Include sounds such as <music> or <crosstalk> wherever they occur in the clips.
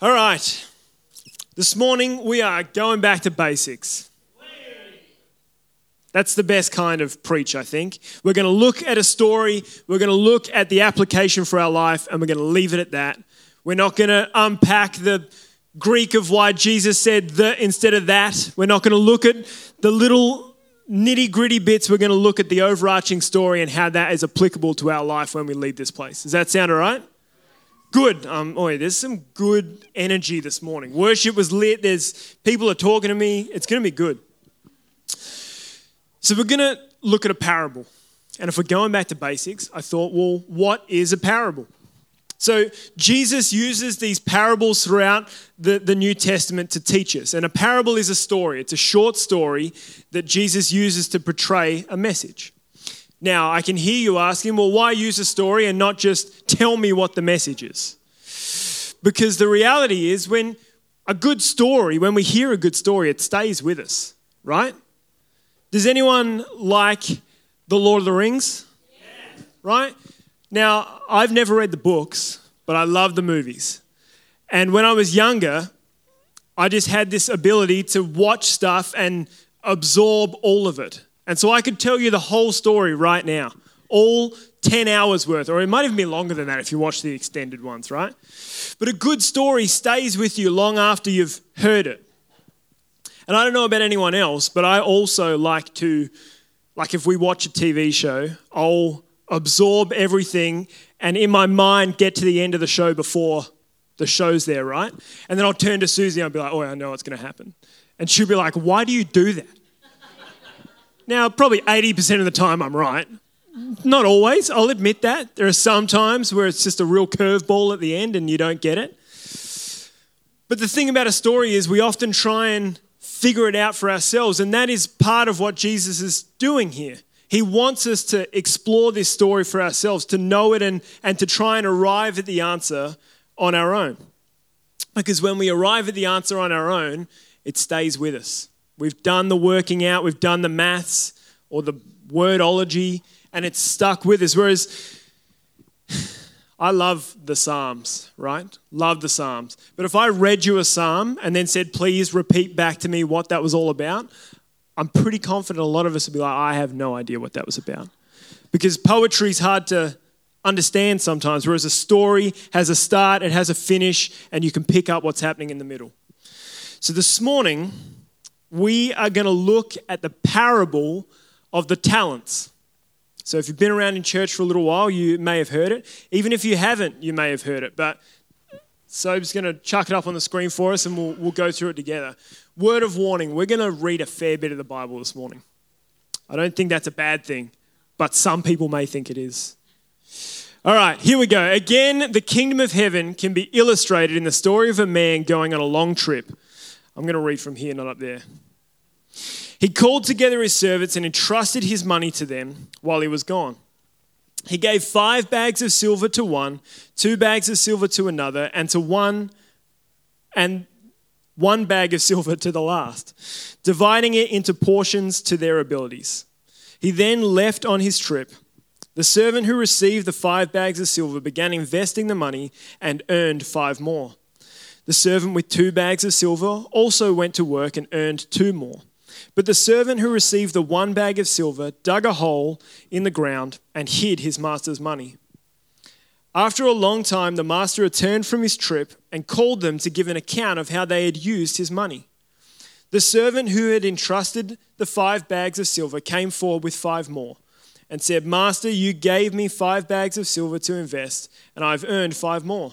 All right. This morning we are going back to basics. That's the best kind of preach, I think. We're going to look at a story, we're going to look at the application for our life, and we're going to leave it at that. We're not going to unpack the Greek of why Jesus said the instead of that. We're not going to look at the little nitty gritty bits. We're going to look at the overarching story and how that is applicable to our life when we leave this place. Does that sound all right? Good. Um, there's some good energy this morning. Worship was lit. There's people are talking to me. It's going to be good. So we're going to look at a parable. And if we're going back to basics, I thought, well, what is a parable? So Jesus uses these parables throughout the, the New Testament to teach us. And a parable is a story, it's a short story that Jesus uses to portray a message. Now, I can hear you asking, well, why use a story and not just tell me what the message is? Because the reality is, when a good story, when we hear a good story, it stays with us, right? Does anyone like The Lord of the Rings? Yeah. Right? Now, I've never read the books, but I love the movies. And when I was younger, I just had this ability to watch stuff and absorb all of it. And so I could tell you the whole story right now, all 10 hours worth, or it might even be longer than that if you watch the extended ones, right? But a good story stays with you long after you've heard it. And I don't know about anyone else, but I also like to, like if we watch a TV show, I'll absorb everything and in my mind get to the end of the show before the show's there, right? And then I'll turn to Susie and I'll be like, oh, I know what's going to happen. And she'll be like, why do you do that? Now, probably 80% of the time I'm right. Not always, I'll admit that. There are some times where it's just a real curveball at the end and you don't get it. But the thing about a story is we often try and figure it out for ourselves, and that is part of what Jesus is doing here. He wants us to explore this story for ourselves, to know it and, and to try and arrive at the answer on our own. Because when we arrive at the answer on our own, it stays with us. We've done the working out, we've done the maths or the wordology, and it's stuck with us. Whereas <sighs> I love the Psalms, right? Love the Psalms. But if I read you a psalm and then said, please repeat back to me what that was all about, I'm pretty confident a lot of us would be like, I have no idea what that was about. Because poetry is hard to understand sometimes, whereas a story has a start, it has a finish, and you can pick up what's happening in the middle. So this morning, we are going to look at the parable of the talents. So if you've been around in church for a little while, you may have heard it. Even if you haven't, you may have heard it. But Sobe's going to chuck it up on the screen for us and we'll, we'll go through it together. Word of warning we're going to read a fair bit of the Bible this morning. I don't think that's a bad thing, but some people may think it is. All right, here we go. Again, the kingdom of heaven can be illustrated in the story of a man going on a long trip. I'm going to read from here, not up there. He called together his servants and entrusted his money to them while he was gone. He gave five bags of silver to one, two bags of silver to another, and to one and one bag of silver to the last, dividing it into portions to their abilities. He then left on his trip. The servant who received the five bags of silver began investing the money and earned five more. The servant with two bags of silver also went to work and earned two more. But the servant who received the one bag of silver dug a hole in the ground and hid his master's money. After a long time, the master returned from his trip and called them to give an account of how they had used his money. The servant who had entrusted the five bags of silver came forward with five more and said, Master, you gave me five bags of silver to invest, and I've earned five more.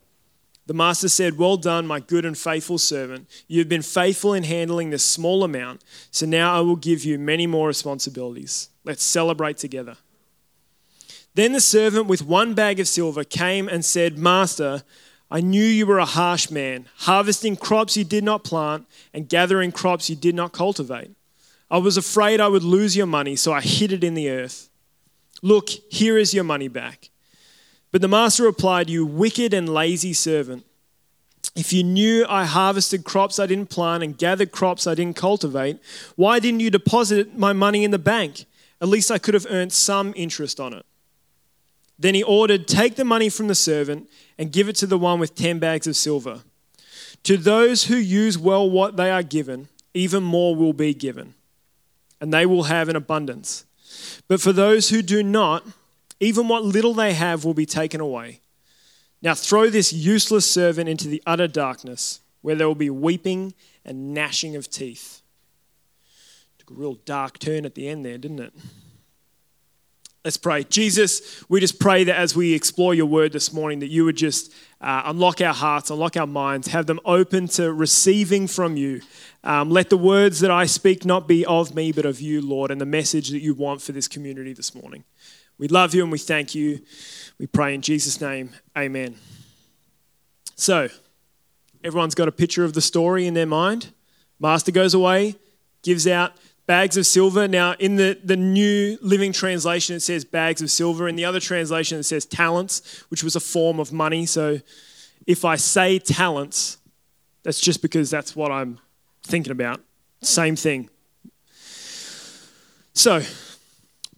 The master said, Well done, my good and faithful servant. You have been faithful in handling this small amount, so now I will give you many more responsibilities. Let's celebrate together. Then the servant with one bag of silver came and said, Master, I knew you were a harsh man, harvesting crops you did not plant and gathering crops you did not cultivate. I was afraid I would lose your money, so I hid it in the earth. Look, here is your money back. But the master replied, You wicked and lazy servant. If you knew I harvested crops I didn't plant and gathered crops I didn't cultivate, why didn't you deposit my money in the bank? At least I could have earned some interest on it. Then he ordered, Take the money from the servant and give it to the one with 10 bags of silver. To those who use well what they are given, even more will be given, and they will have an abundance. But for those who do not, even what little they have will be taken away. Now throw this useless servant into the utter darkness, where there will be weeping and gnashing of teeth. Took a real dark turn at the end there, didn't it? Let's pray. Jesus, we just pray that as we explore your word this morning, that you would just uh, unlock our hearts, unlock our minds, have them open to receiving from you. Um, let the words that I speak not be of me, but of you, Lord, and the message that you want for this community this morning. We love you and we thank you. We pray in Jesus' name. Amen. So, everyone's got a picture of the story in their mind. Master goes away, gives out bags of silver. Now, in the, the New Living Translation, it says bags of silver. In the other translation, it says talents, which was a form of money. So if I say talents, that's just because that's what I'm thinking about. Same thing. So,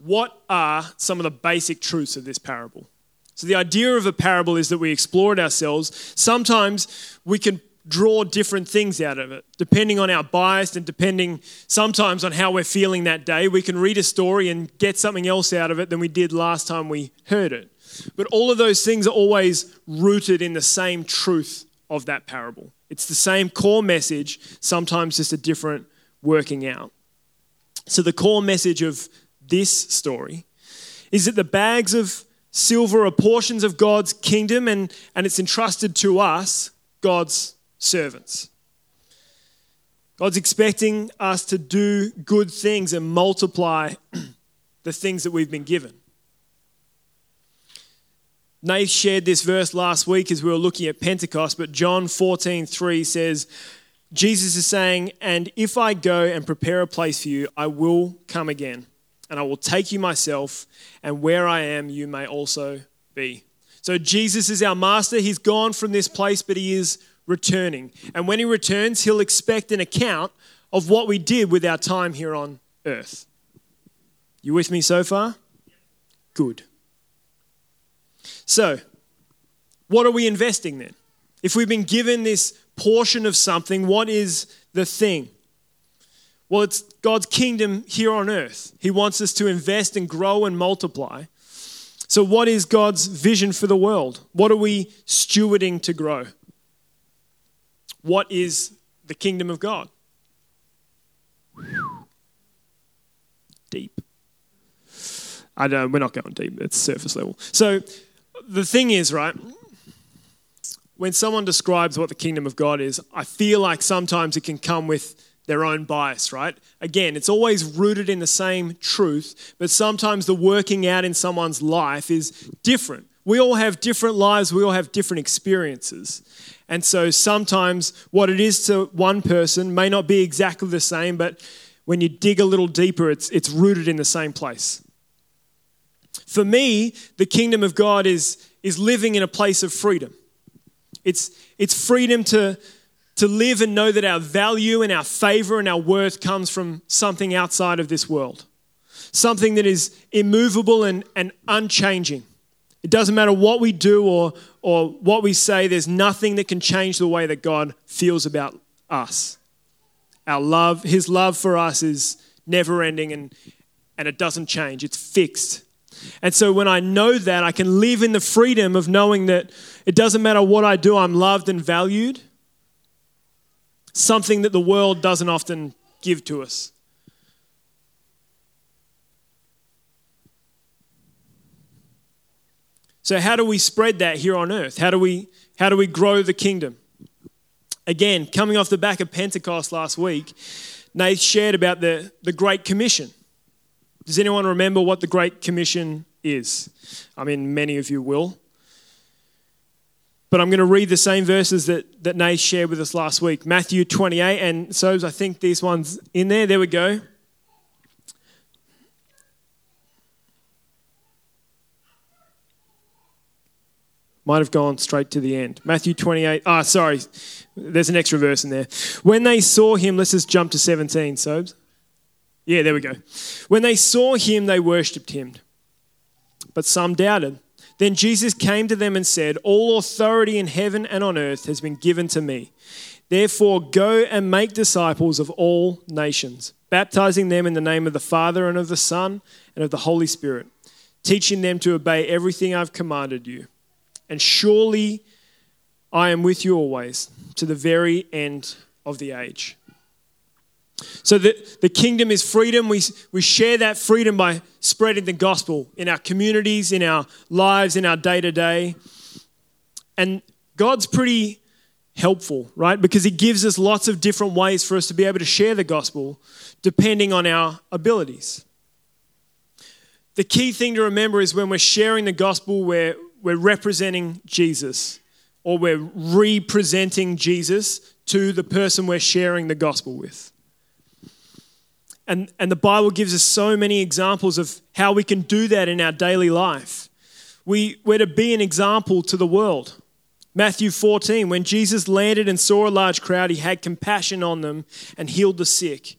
what are some of the basic truths of this parable? So, the idea of a parable is that we explore it ourselves. Sometimes we can draw different things out of it, depending on our bias and depending sometimes on how we're feeling that day. We can read a story and get something else out of it than we did last time we heard it. But all of those things are always rooted in the same truth of that parable. It's the same core message, sometimes just a different working out. So, the core message of this story is that the bags of silver are portions of God's kingdom and, and it's entrusted to us, God's servants. God's expecting us to do good things and multiply <clears throat> the things that we've been given. Nate shared this verse last week as we were looking at Pentecost, but John 14, 3 says, Jesus is saying, And if I go and prepare a place for you, I will come again, and I will take you myself, and where I am, you may also be. So Jesus is our master. He's gone from this place, but he is returning. And when he returns, he'll expect an account of what we did with our time here on earth. You with me so far? Good. So, what are we investing then? If we've been given this portion of something, what is the thing? Well, it's God's kingdom here on earth. He wants us to invest and grow and multiply. So, what is God's vision for the world? What are we stewarding to grow? What is the kingdom of God? Deep. I know we're not going deep, it's surface level. So the thing is, right, when someone describes what the kingdom of God is, I feel like sometimes it can come with their own bias, right? Again, it's always rooted in the same truth, but sometimes the working out in someone's life is different. We all have different lives, we all have different experiences. And so sometimes what it is to one person may not be exactly the same, but when you dig a little deeper, it's, it's rooted in the same place. For me, the kingdom of God is, is living in a place of freedom. It's, it's freedom to, to live and know that our value and our favor and our worth comes from something outside of this world, something that is immovable and, and unchanging. It doesn't matter what we do or, or what we say, there's nothing that can change the way that God feels about us. Our love, His love for us is never ending and, and it doesn't change, it's fixed. And so when I know that, I can live in the freedom of knowing that it doesn't matter what I do, I'm loved and valued. Something that the world doesn't often give to us. So how do we spread that here on earth? How do we how do we grow the kingdom? Again, coming off the back of Pentecost last week, Nate shared about the, the Great Commission. Does anyone remember what the Great Commission is? I mean, many of you will. But I'm going to read the same verses that, that Nath shared with us last week Matthew 28. And so I think these ones in there. There we go. Might have gone straight to the end. Matthew 28. Ah, oh, sorry. There's an extra verse in there. When they saw him, let's just jump to 17, Sobes. Yeah, there we go. When they saw him, they worshipped him. But some doubted. Then Jesus came to them and said, All authority in heaven and on earth has been given to me. Therefore, go and make disciples of all nations, baptizing them in the name of the Father and of the Son and of the Holy Spirit, teaching them to obey everything I've commanded you. And surely I am with you always to the very end of the age. So the, the kingdom is freedom. We, we share that freedom by spreading the gospel in our communities, in our lives, in our day to day. And God's pretty helpful, right? Because He gives us lots of different ways for us to be able to share the gospel depending on our abilities. The key thing to remember is when we're sharing the gospel, we're, we're representing Jesus or we're representing Jesus to the person we're sharing the gospel with. And, and the Bible gives us so many examples of how we can do that in our daily life. We, we're to be an example to the world. Matthew 14, when Jesus landed and saw a large crowd, he had compassion on them and healed the sick.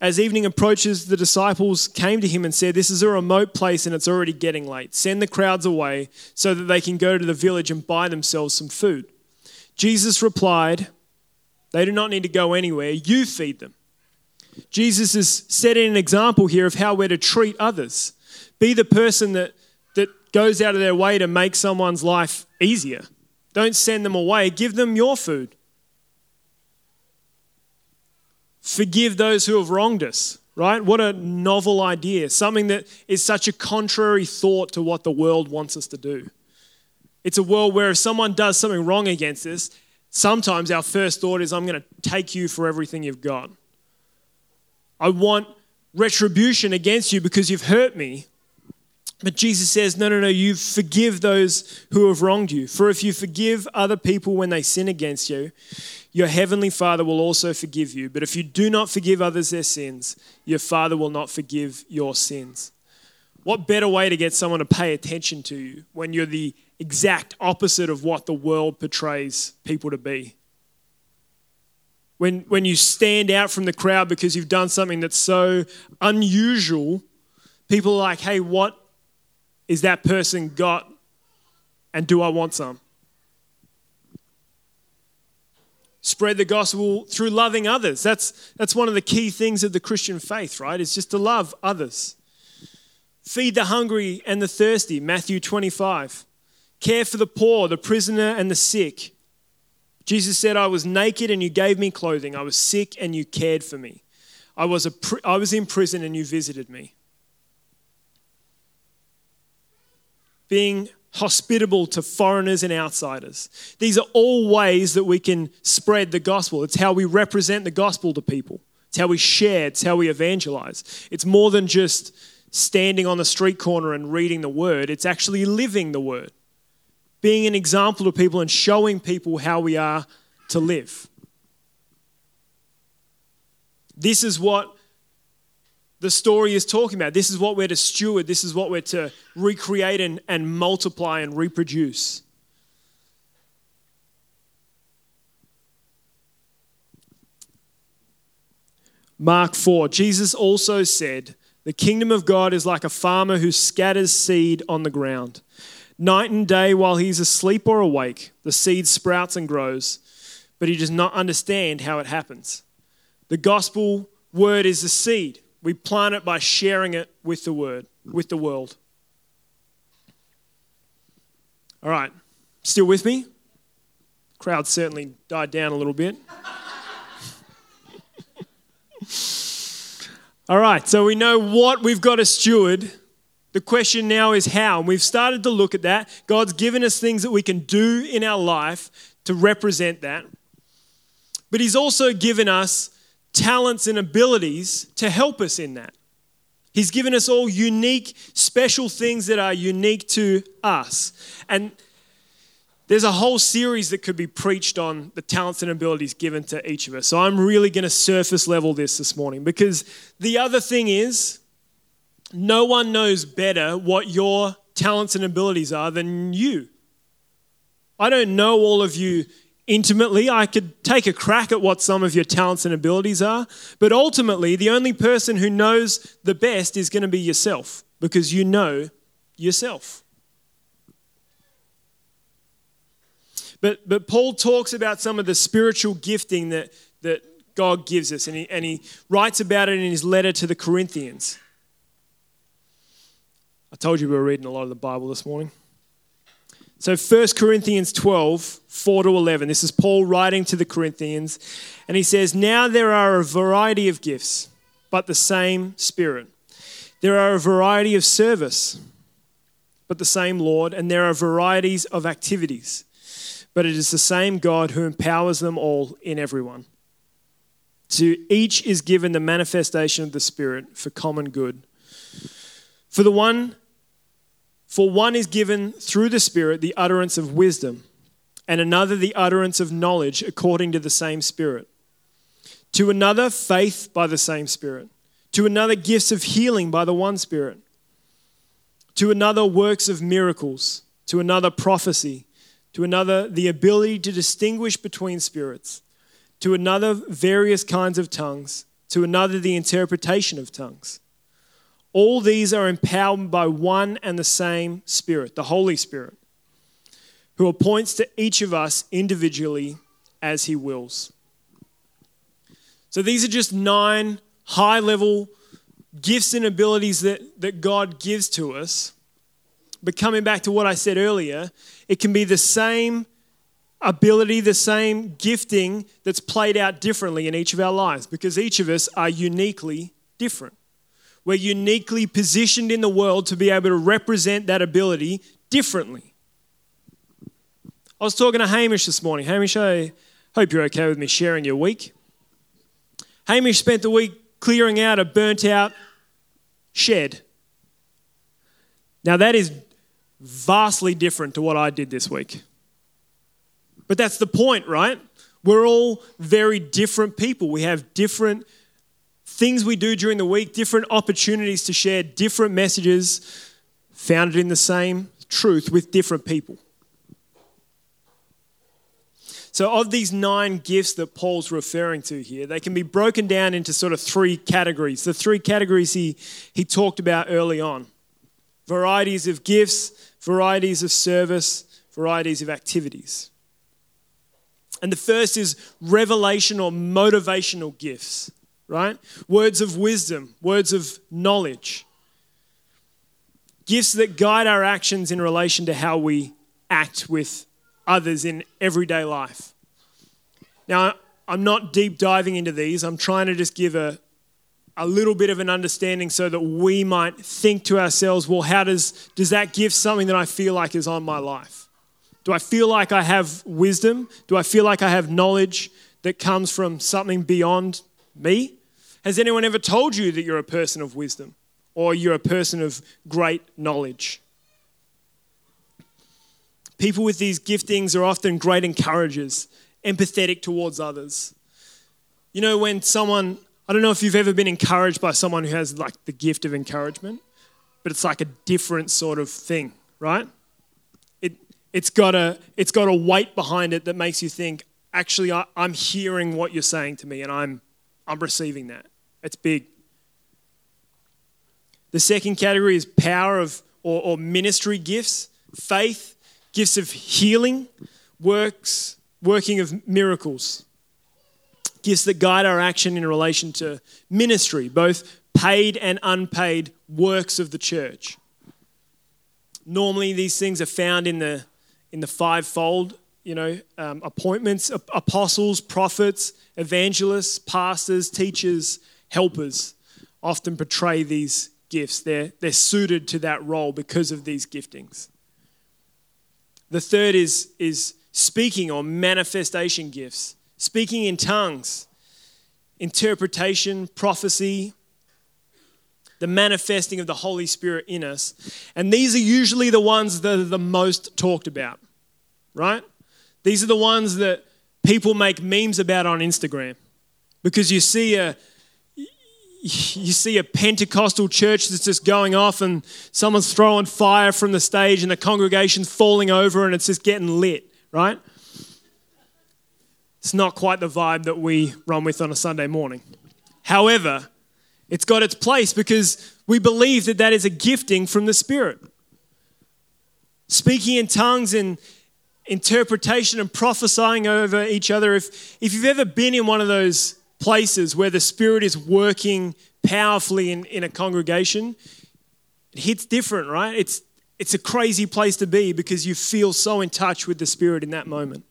As evening approaches, the disciples came to him and said, This is a remote place and it's already getting late. Send the crowds away so that they can go to the village and buy themselves some food. Jesus replied, They do not need to go anywhere. You feed them. Jesus is setting an example here of how we're to treat others. Be the person that, that goes out of their way to make someone's life easier. Don't send them away, give them your food. Forgive those who have wronged us, right? What a novel idea. Something that is such a contrary thought to what the world wants us to do. It's a world where if someone does something wrong against us, sometimes our first thought is, I'm going to take you for everything you've got. I want retribution against you because you've hurt me. But Jesus says, No, no, no, you forgive those who have wronged you. For if you forgive other people when they sin against you, your heavenly Father will also forgive you. But if you do not forgive others their sins, your Father will not forgive your sins. What better way to get someone to pay attention to you when you're the exact opposite of what the world portrays people to be? When, when you stand out from the crowd because you've done something that's so unusual, people are like, hey, what is that person got? And do I want some? Spread the gospel through loving others. That's, that's one of the key things of the Christian faith, right? It's just to love others. Feed the hungry and the thirsty, Matthew 25. Care for the poor, the prisoner, and the sick. Jesus said, I was naked and you gave me clothing. I was sick and you cared for me. I was, a, I was in prison and you visited me. Being hospitable to foreigners and outsiders. These are all ways that we can spread the gospel. It's how we represent the gospel to people, it's how we share, it's how we evangelize. It's more than just standing on the street corner and reading the word, it's actually living the word being an example to people and showing people how we are to live. This is what the story is talking about. This is what we're to steward. This is what we're to recreate and, and multiply and reproduce. Mark 4, Jesus also said, The kingdom of God is like a farmer who scatters seed on the ground. Night and day, while he's asleep or awake, the seed sprouts and grows, but he does not understand how it happens. The gospel word is the seed. We plant it by sharing it with the word, with the world. All right, still with me? Crowd certainly died down a little bit. <laughs> All right, so we know what we've got to steward the question now is how. And we've started to look at that. God's given us things that we can do in our life to represent that. But He's also given us talents and abilities to help us in that. He's given us all unique, special things that are unique to us. And there's a whole series that could be preached on the talents and abilities given to each of us. So I'm really going to surface level this this morning because the other thing is, no one knows better what your talents and abilities are than you. I don't know all of you intimately. I could take a crack at what some of your talents and abilities are, but ultimately, the only person who knows the best is going to be yourself because you know yourself. But, but Paul talks about some of the spiritual gifting that, that God gives us, and he, and he writes about it in his letter to the Corinthians. I told you we were reading a lot of the Bible this morning. So 1 Corinthians 12, 4 to 11. This is Paul writing to the Corinthians. And he says, Now there are a variety of gifts, but the same Spirit. There are a variety of service, but the same Lord. And there are varieties of activities, but it is the same God who empowers them all in everyone. To each is given the manifestation of the Spirit for common good. For the one for one is given through the Spirit the utterance of wisdom, and another the utterance of knowledge according to the same Spirit. To another, faith by the same Spirit. To another, gifts of healing by the one Spirit. To another, works of miracles. To another, prophecy. To another, the ability to distinguish between spirits. To another, various kinds of tongues. To another, the interpretation of tongues. All these are empowered by one and the same Spirit, the Holy Spirit, who appoints to each of us individually as he wills. So these are just nine high level gifts and abilities that, that God gives to us. But coming back to what I said earlier, it can be the same ability, the same gifting that's played out differently in each of our lives because each of us are uniquely different. We're uniquely positioned in the world to be able to represent that ability differently. I was talking to Hamish this morning. Hamish, I hope you're okay with me sharing your week. Hamish spent the week clearing out a burnt out shed. Now, that is vastly different to what I did this week. But that's the point, right? We're all very different people. We have different things we do during the week, different opportunities to share different messages founded in the same truth with different people. So, of these nine gifts that Paul's referring to here, they can be broken down into sort of three categories. The three categories he, he talked about early on varieties of gifts, varieties of service, varieties of activities. And the first is revelation or motivational gifts right? Words of wisdom, words of knowledge. Gifts that guide our actions in relation to how we act with others in everyday life. Now, I'm not deep diving into these. I'm trying to just give a, a little bit of an understanding so that we might think to ourselves, well, how does, does that give something that I feel like is on my life? Do I feel like I have wisdom? Do I feel like I have knowledge that comes from something beyond me? Has anyone ever told you that you're a person of wisdom or you're a person of great knowledge? People with these giftings are often great encouragers, empathetic towards others. You know, when someone, I don't know if you've ever been encouraged by someone who has like the gift of encouragement, but it's like a different sort of thing, right? It, it's, got a, it's got a weight behind it that makes you think, actually, I, I'm hearing what you're saying to me and I'm, I'm receiving that. It's big. The second category is power of or, or ministry gifts, faith, gifts of healing, works, working of miracles. Gifts that guide our action in relation to ministry, both paid and unpaid works of the church. Normally, these things are found in the, in the fivefold, you know, um, appointments apostles, prophets, evangelists, pastors, teachers, helpers often portray these gifts. They're, they're suited to that role because of these giftings. The third is, is speaking or manifestation gifts, speaking in tongues, interpretation, prophecy, the manifesting of the Holy Spirit in us. And these are usually the ones that are the most talked about, right? These are the ones that people make memes about on Instagram because you see a, <laughs> you see a Pentecostal church that's just going off and someone's throwing fire from the stage and the congregation's falling over and it's just getting lit, right? It's not quite the vibe that we run with on a Sunday morning. However, it's got its place because we believe that that is a gifting from the Spirit. Speaking in tongues and interpretation and prophesying over each other. If, if you've ever been in one of those places where the Spirit is working powerfully in, in a congregation, it hits different, right? It's, it's a crazy place to be because you feel so in touch with the Spirit in that moment.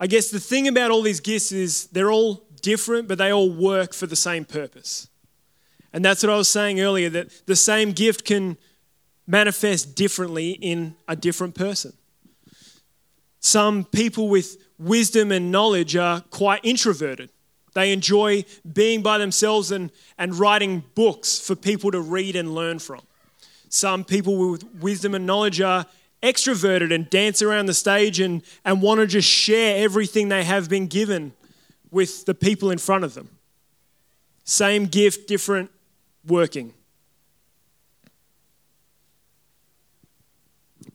I guess the thing about all these gifts is they're all different, but they all work for the same purpose. And that's what I was saying earlier that the same gift can manifest differently in a different person. Some people with wisdom and knowledge are quite introverted. They enjoy being by themselves and, and writing books for people to read and learn from. Some people with wisdom and knowledge are extroverted and dance around the stage and, and want to just share everything they have been given with the people in front of them. Same gift, different working.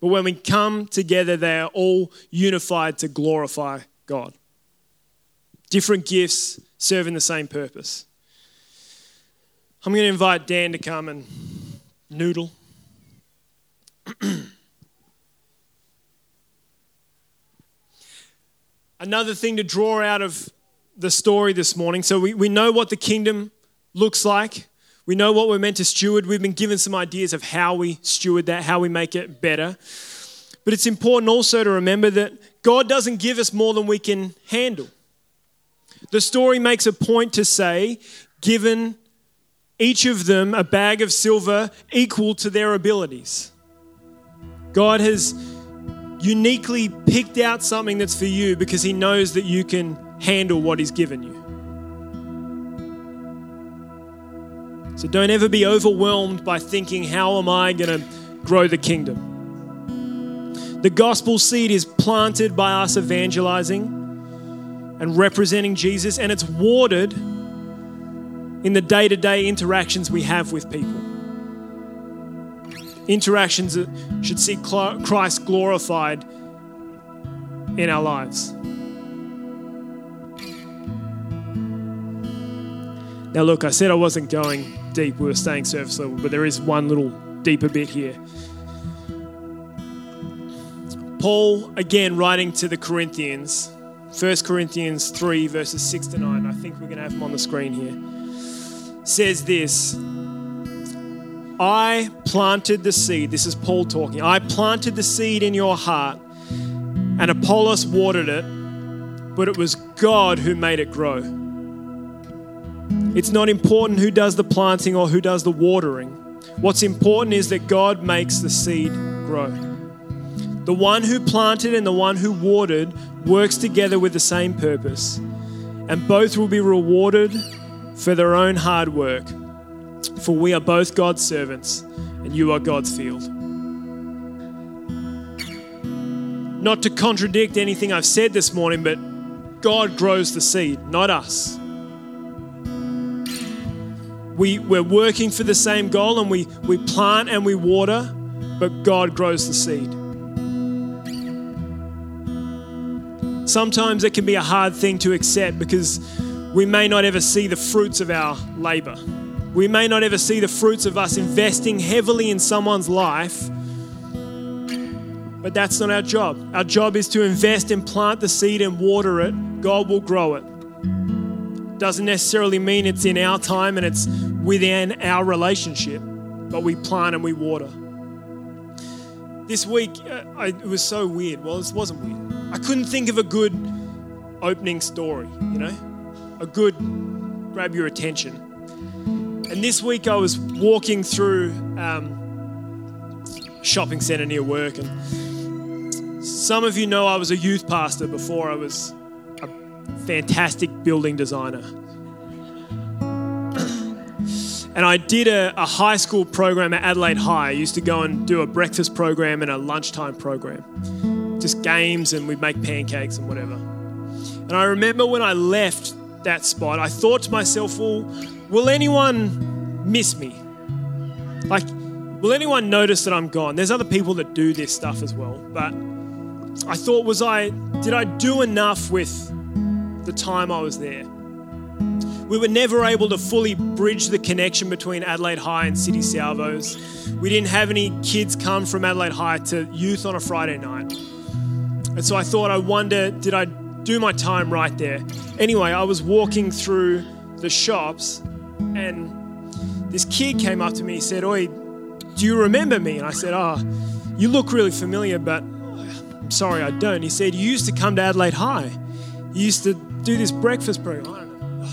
But when we come together, they are all unified to glorify God. Different gifts serving the same purpose. I'm going to invite Dan to come and noodle. <clears throat> Another thing to draw out of the story this morning so we, we know what the kingdom looks like. We know what we're meant to steward. We've been given some ideas of how we steward that, how we make it better. But it's important also to remember that God doesn't give us more than we can handle. The story makes a point to say, given each of them a bag of silver equal to their abilities. God has uniquely picked out something that's for you because He knows that you can handle what He's given you. So don't ever be overwhelmed by thinking, how am I going to grow the kingdom? The gospel seed is planted by us evangelizing and representing Jesus, and it's watered in the day to day interactions we have with people. Interactions that should see Christ glorified in our lives. Now, look, I said I wasn't going deep, we were staying surface level, but there is one little deeper bit here. Paul, again, writing to the Corinthians, 1 Corinthians 3, verses 6 to 9, I think we're going to have them on the screen here, says this I planted the seed. This is Paul talking. I planted the seed in your heart, and Apollos watered it, but it was God who made it grow. It's not important who does the planting or who does the watering. What's important is that God makes the seed grow. The one who planted and the one who watered works together with the same purpose, and both will be rewarded for their own hard work. For we are both God's servants, and you are God's field. Not to contradict anything I've said this morning, but God grows the seed, not us. We, we're working for the same goal and we, we plant and we water, but God grows the seed. Sometimes it can be a hard thing to accept because we may not ever see the fruits of our labor. We may not ever see the fruits of us investing heavily in someone's life, but that's not our job. Our job is to invest and plant the seed and water it. God will grow it. Doesn't necessarily mean it's in our time and it's within our relationship, but we plant and we water. This week, uh, I, it was so weird. Well, this wasn't weird I couldn't think of a good opening story, you know, a good grab your attention. And this week I was walking through um, shopping centre near work, and some of you know I was a youth pastor before I was fantastic building designer. And I did a, a, high school program at Adelaide High. I used to go and do a breakfast program and a lunchtime program just games and we'd make pancakes and whatever. And I remember when I left that spot, I thought to myself, well, will anyone miss me? Like, will anyone notice that I'm gone? There's other people that do this stuff as well, but I thought, was I, did I do enough with the time I was there? We were never able to fully bridge the connection between Adelaide High and City Salvos. We didn't have any kids come from Adelaide High to youth on a Friday night. And so I thought, I wonder, did I do my time right there? Anyway, I was walking through the shops and this kid came up to me and said, Oi, do you remember me? And I said, Oh, you look really familiar, but I'm sorry, I don't. He said, You used to come to Adelaide High. You used to do this breakfast program. I don't know.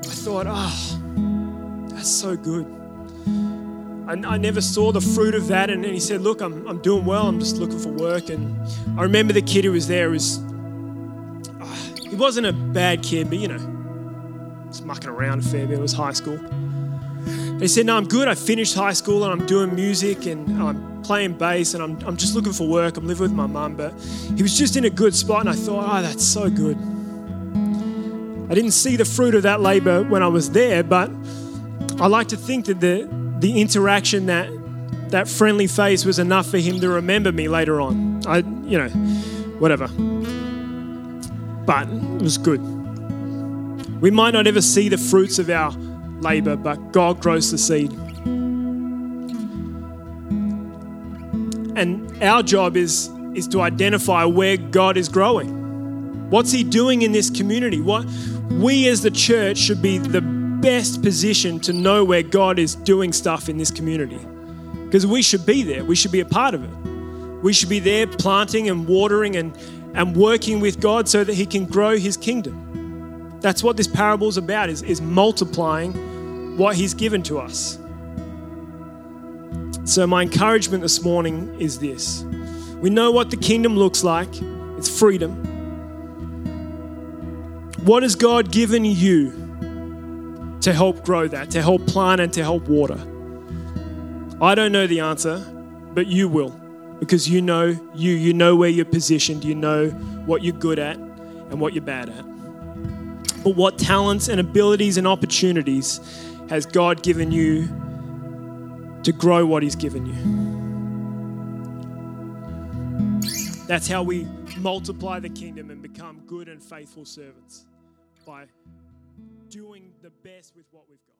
<sighs> I thought, Oh, that's so good. I, I never saw the fruit of that. And, he said, Look, I'm, I'm doing well. I'm just looking for work. And I remember the kid who was there was, uh, <sighs> he wasn't a bad kid, but you know, just mucking around a fair bit. It was high school. And he said, No, I'm good. I finished high school and I'm doing music and I'm playing bass and I'm, I'm just looking for work. I'm living with my mum. But he was just in a good spot. And I thought, Oh, that's so good. I didn't see the fruit of that labor when I was there, but I like to think that the, the interaction that that friendly face was enough for him to remember me later on. I, you know, whatever. But it was good. We might not ever see the fruits of our labor, but God grows the seed. And our job is, is to identify where God is growing. What's He doing in this community? What we as the church should be the best position to know where God is doing stuff in this community. Because we should be there. We should be a part of it. We should be there planting and watering and, and working with God so that He can grow His kingdom. That's what this parable is about, is, is multiplying what He's given to us. So my encouragement this morning is this. We know what the kingdom looks like. It's freedom. What has God given you to help grow that, to help plant and to help water? I don't know the answer, but you will because you know you you know where you're positioned, you know what you're good at and what you're bad at. But what talents and abilities and opportunities has God given you to grow what he's given you? That's how we multiply the kingdom and become good and faithful servants by doing the best with what we've got.